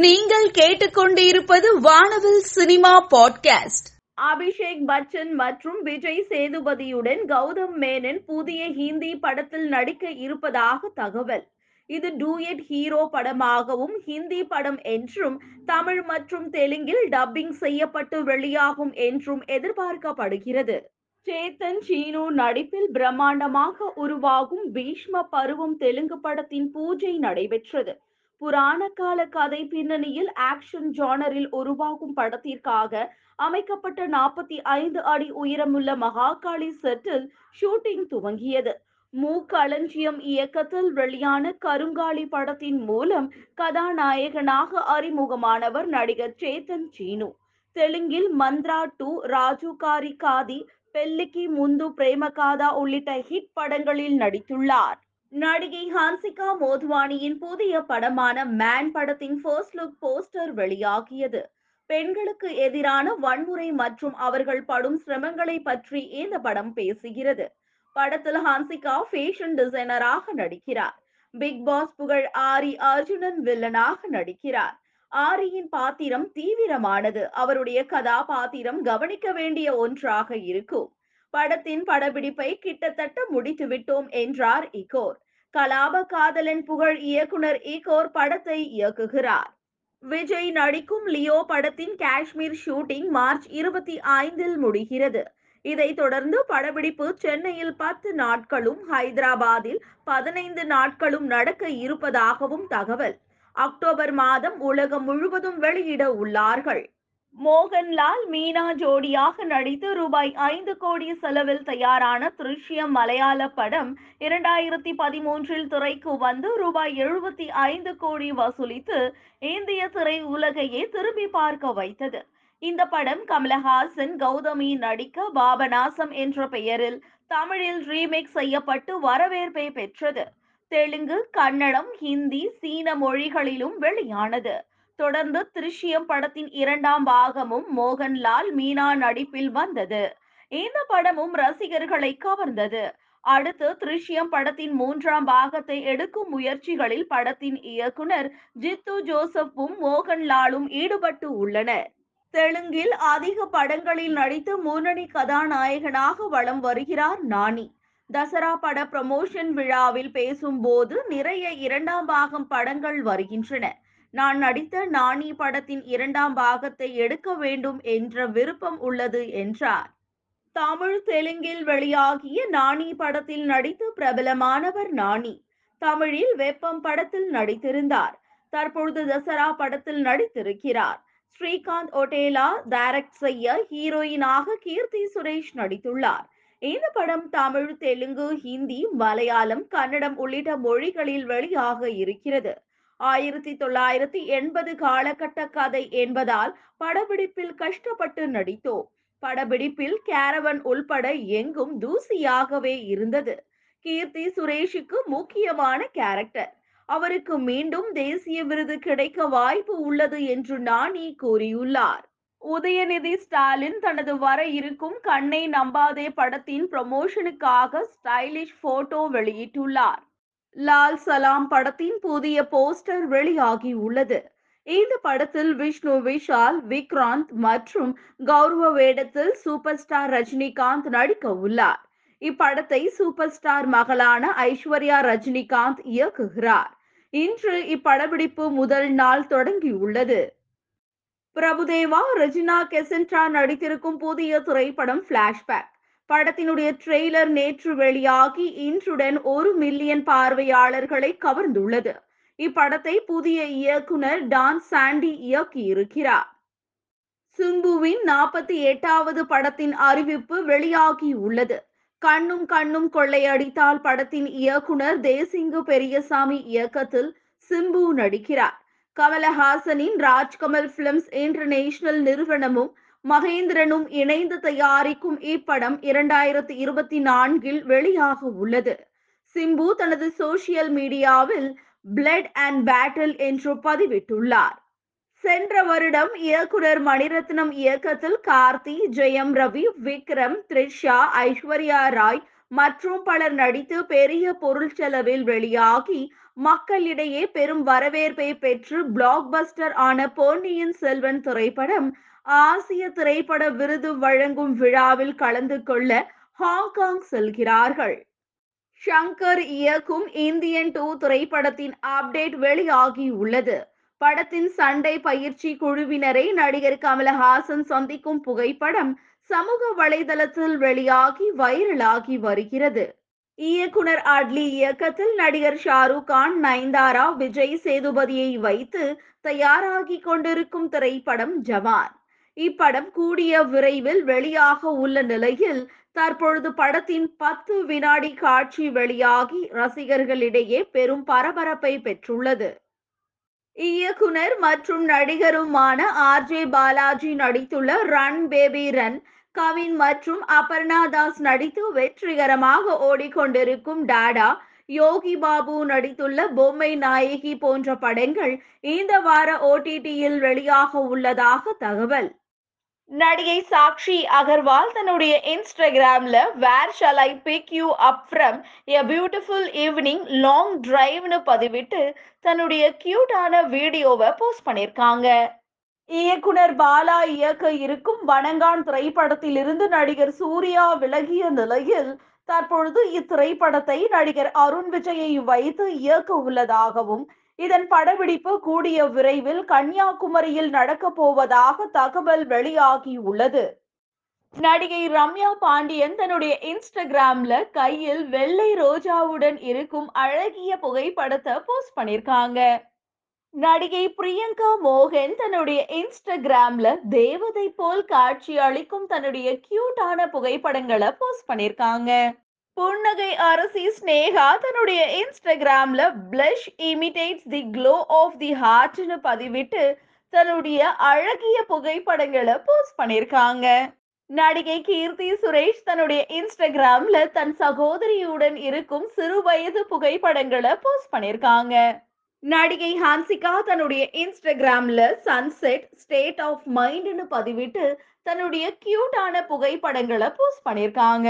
நீங்கள் கேட்டுக்கொண்டிருப்பது வானவில் சினிமா பாட்காஸ்ட். அபிஷேக் பச்சன் மற்றும் விஜய் சேதுபதியுடன் கௌதம் மேனன் புதிய ஹிந்தி படத்தில் நடிக்க இருப்பதாக தகவல். இது டூயட் ஹீரோ படமாகவும் ஹிந்தி படம் என்றும் தமிழ் மற்றும் தெலுங்கில் டப்பிங் செய்யப்பட்டு வெளியாகும் என்றும் எதிர்பார்க்கப்படுகிறது. சேத்தன் சீனு நடிப்பில் பிரம்மாண்டமாக உருவாகும் பீஷ்ம பருவம் தெலுங்கு படத்தின் பூஜை நடைபெற்றது. புராண கால கதை பின்னணியில் ஆக்ஷன் ஜானரில் உருவாகும் படத்திற்காக அமைக்கப்பட்ட நாற்பத்தி ஐந்து அடி உயரமுள்ள மகாகாளி செட்டில் ஷூட்டிங் துவங்கியது. மூக்களஞ்சியம் களஞ்சியம் இயக்கத்தில் வெளியான கருங்காலி படத்தின் மூலம் கதாநாயகனாக அறிமுகமானவர் நடிகர் சேத்தன் சீனு. தெலுங்கில் மந்த்ரா டூ ராஜுகாரி காதி பெல்லிக்கி முந்து பிரேமகாதா உள்ளிட்ட ஹிட் படங்களில் நடித்துள்ளார். நடிகை ஹான்சிகா மோத்வானியின் புதிய படமான மேன் படத்தின் ஃபர்ஸ்ட் லுக் போஸ்டர் வெளியாகியது. பெண்களுக்கு எதிரான வன்முறை மற்றும் அவர்கள் படும் சிரமங்களை பற்றி இந்த படம் பேசுகிறது. படத்தில் ஹான்சிகா ஃபேஷன் டிசைனராக நடிக்கிறார். பிக் பாஸ் புகழ் ஆரி அர்ஜுனன் வில்லனாக நடிக்கிறார். ஆரியின் பாத்திரம் தீவிரமானது. அவருடைய கதாபாத்திரம் கவனிக்க வேண்டிய ஒன்றாக இருக்கும். படத்தின் படப்பிடிப்பை கிட்டத்தட்ட முடித்துவிட்டோம் என்றார் இகோர். கலாப காதலன் புகழ் இயக்குனர் இகோர் படத்தை இயக்குகிறார். விஜய் நடிக்கும் லியோ படத்தின் காஷ்மீர் ஷூட்டிங் மார்ச் இருபத்தி ஐந்தில் முடிகிறது. இதைத் தொடர்ந்து படப்பிடிப்பு சென்னையில் பத்து நாட்களும் ஹைதராபாத்தில் பதினைந்து நாட்களும் நடக்க இருப்பதாகவும் தகவல். அக்டோபர் மாதம் உலகம் முழுவதும் வெளியிட உள்ளார்கள். மோகன்லால் மீனா ஜோடியாக நடித்து ரூபாய் ஐந்து கோடி செலவில் தயாரான திருஷ்யம் மலையாள படம் இரண்டாயிரத்தி பதிமூன்றில் திரைக்கு வந்து ரூபாய் எழுபத்தி ஐந்து கோடி வசூலித்து இந்திய திரை உலகையே திரும்பி பார்க்க வைத்தது. இந்த படம் கமலஹாசன் கௌதமி நடிக்க பாபநாசம் என்ற பெயரில் தமிழில் ரீமேக் செய்யப்பட்டு வரவேற்பை பெற்றது. தெலுங்கு கன்னடம் ஹிந்தி சீன மொழிகளிலும் வெளியானது. தொடர்ந்து திருஷ்யம் படத்தின் இரண்டாம் பாகமும் மோகன்லால் மீனா நடிப்பில் வந்தது. இந்த படமும் ரசிகர்களை கவர்ந்தது. அடுத்து திருஷ்யம் படத்தின் மூன்றாம் பாகத்தை எடுக்கும் முயற்சிகளில் படத்தின் இயக்குனர் ஜித்து ஜோசப்பும் மோகன்லாலும் ஈடுபட்டு உள்ளனர். தெலுங்கில் அதிக படங்களில் நடித்து முன்னணி கதாநாயகனாக வலம் வருகிறார் நானி. தசரா பட ப்ரமோஷன் விழாவில் பேசும்போது நிறைய இரண்டாம் பாகம் படங்கள் வருகின்றன. நான் நடித்த நாணி படத்தின் இரண்டாம் பாகத்தை எடுக்க வேண்டும் என்ற விருப்பம் உள்ளது என்றார். தமிழ் தெலுங்கில் வெளியாகிய நாணி படத்தில் நடித்து பிரபலமானவர் நாணி தமிழில் வெப்பம் படத்தில் நடித்திருந்தார். தற்பொழுது தசரா படத்தில் நடித்திருக்கிறார். ஸ்ரீகாந்த் ஒட்டேலா டைரக்ட் செய்ய ஹீரோயினாக கீர்த்தி சுரேஷ் நடித்துள்ளார். இந்த படம் தமிழ் தெலுங்கு ஹிந்தி மலையாளம் கன்னடம் உள்ளிட்ட மொழிகளில் வெளியாக இருக்கிறது. ஆயிரத்தி தொள்ளாயிரத்தி எண்பது காலகட்ட கதை என்பதால் படப்பிடிப்பில் கஷ்டப்பட்டு நடித்தோம். படப்பிடிப்பில் கேரவன் உள்பட எங்கும் தூசியாகவே இருந்தது. கீர்த்தி சுரேஷுக்கு முக்கியமான கேரக்டர். அவருக்கு மீண்டும் தேசிய விருது கிடைக்க வாய்ப்பு உள்ளது என்று நானி கூறியுள்ளார். உதயநிதி ஸ்டாலின் தனது வர இருக்கும் கண்ணை நம்பாதே படத்தின் ப்ரமோஷனுக்காக ஸ்டைலிஷ் போட்டோ வெளியிட்டுள்ளார். லால் சலாம் படத்தின் புதிய போஸ்டர் வெளியாகி உள்ளது. இந்த படத்தில் விஷ்ணு விஷால் விக்ராந்த் மற்றும் கௌரவ வேடத்தில் சூப்பர் ஸ்டார் ரஜினிகாந்த் நடிக்க உள்ளார். இப்படத்தை சூப்பர் ஸ்டார் மகளான ஐஸ்வர்யா ரஜினிகாந்த் இயக்குகிறார். இன்று இப்படப்பிடிப்பு முதல் நாள் தொடங்கியுள்ளது பிரபுதேவா ரெஜினா கெசன்ட்ரா நடித்திருக்கும் புதிய திரைப்படம் பிளாஷ்பேக் படத்தினுடைய ட்ரெய்லர் நேற்று வெளியாகி இன்றுடன் ஒரு மில்லியன் பார்வையாளர்களை கவர்ந்துள்ளது. இப்படத்தை புதிய இயக்குனர் டான் சாண்டி இயக்கியிருக்கிறார். சிம்புவின் நாற்பத்தி எட்டாவது படத்தின் அறிவிப்பு வெளியாகி உள்ளது கண்ணும் கண்ணும் கொள்ளையடித்தால் படத்தின் இயக்குனர் தேசிங்கு பெரியசாமி இயக்கத்தில் சிம்பு நடிக்கிறார். கமலஹாசனின் ராஜ்கமல் பிலிம்ஸ் இன்டர்நேஷனல் நிறுவனமும் மகேந்திரனும் இணைந்து தயாரிக்கும் இப்படம் இரண்டாயிரத்தி இருபத்தி நான்கில் வெளியாக உள்ளது. சிம்பு தனது சோசியல் மீடியாவில் பிளட் அண்ட் பேட்டில் என்று பதிவிட்டுள்ளார். சென்ற வருடம் இயக்குனர் மணிரத்னம் இயக்கத்தில் கார்த்தி ஜெயம் ரவி விக்ரம் த்ரிஷா ஐஸ்வர்யா ராய் மற்றும் பலர் நடித்து பெரிய பொருள் செலவில் வெளியாகி மக்களிடையே பெரும் வரவேற்பை பெற்று பிளாக் பஸ்டர் ஆன பொன்னியின் செல்வன் திரைப்படம் ஆசிய திரைப்பட விருது வழங்கும் விழாவில் கலந்து கொள்ள ஹாங்காங் செல்கிறார்கள். ஷங்கர் இயக்கும் இந்தியன் டூ திரைப்படத்தின் அப்டேட் வெளியாகி உள்ளது. படத்தின் சண்டை பயிற்சி குழுவினரை நடிகர் கமலஹாசன் சந்திக்கும் புகைப்படம் சமூக வலைதளத்தில் வெளியாகி வைரலாகி வருகிறது. இயக்குனர் அட்லி இயக்கத்தில் நடிகர் ஷாருக் கான் நயன்தாரா விஜய் சேதுபதியை வைத்து தயாராகி கொண்டிருக்கும் திரைப்படம் ஜவான். இப்படம் கூடிய விரைவில் வெளியாக உள்ள நிலையில் தற்பொழுது படத்தின் பத்து வினாடி காட்சி வெளியாகி ரசிகர்களிடையே பெரும் பரபரப்பை பெற்றுள்ளது. இயக்குனர் மற்றும் நடிகருமான ஆர் ஜே பாலாஜி நடித்துள்ள ரன் பேபி ரன் கவின் மற்றும் அபர்ணா தாஸ் நடித்து வெற்றிகரமாக ஓடிக்கொண்டிருக்கும் டாடா யோகி பாபு நடித்துள்ள பொம்மை நாயகி போன்ற படங்கள் இந்த வார ஓடிடியில் வெளியாக உள்ளதாக தகவல். நடிகை சாக்ஷி அகர்வால் தன்னுடைய இன்ஸ்டாகிராம்ல where shall I pick you up from a beautiful evening long டிரைவ்னு பதிவிட்டு தன்னுடைய கியூட்டான வீடியோவை போஸ்ட் பண்ணியிருக்காங்க. இயக்குனர் பாலா இயக்க இருக்கும் வணங்கான் திரைப்படத்திலிருந்து நடிகர் சூர்யா விலகிய நிலையில் தற்பொழுது இத்திரைப்படத்தை நடிகர் அருண் விஜயை வைத்து இயக்க உள்ளதாகவும் இதன் படப்பிடிப்பு கூடிய விரைவில் கன்னியாகுமரியில் நடக்க போவதாக தகவல் வெளியாகி உள்ளது நடிகை ரம்யா பாண்டியன் தன்னுடைய இன்ஸ்டாகிராம்ல கையில் வெள்ளை ரோஜாவுடன் இருக்கும் அழகிய புகைப்படத்தை போஸ்ட் பண்ணிருக்காங்க. நடிகை பிரியங்கா மோகன் தன்னுடைய இன்ஸ்டாகிராம்ல தேவதை போல் காட்சி அளிக்கும் தன்னுடைய கியூட்டான புகைப்படங்களை போஸ்ட் பண்ணிருக்காங்க. புன்னகை அரசி ஸ்னேகா தன்னுடைய இன்ஸ்டாகிராம்ல blush imitates the glow of the ஹார்ட்னு பதிவிட்டு தன்னுடைய அழகிய புகைப்படங்களை போஸ்ட் பண்ணியிருக்காங்க நடிகை கீர்த்தி சுரேஷ் தன்னுடைய இன்ஸ்டாகிராம்ல தன் சகோதரியுடன் இருக்கும் சிறு வயது புகைப்படங்களை போஸ்ட் பண்ணியிருக்காங்க நடிகை ஹான்சிகா தன்னுடைய இன்ஸ்டாகிராம்ல சன்செட் ஸ்டேட் ஆஃப் மைண்ட்னு பதிவிட்டு தன்னுடைய கியூட்டான புகைப்படங்களை போஸ்ட் பண்ணியிருக்காங்க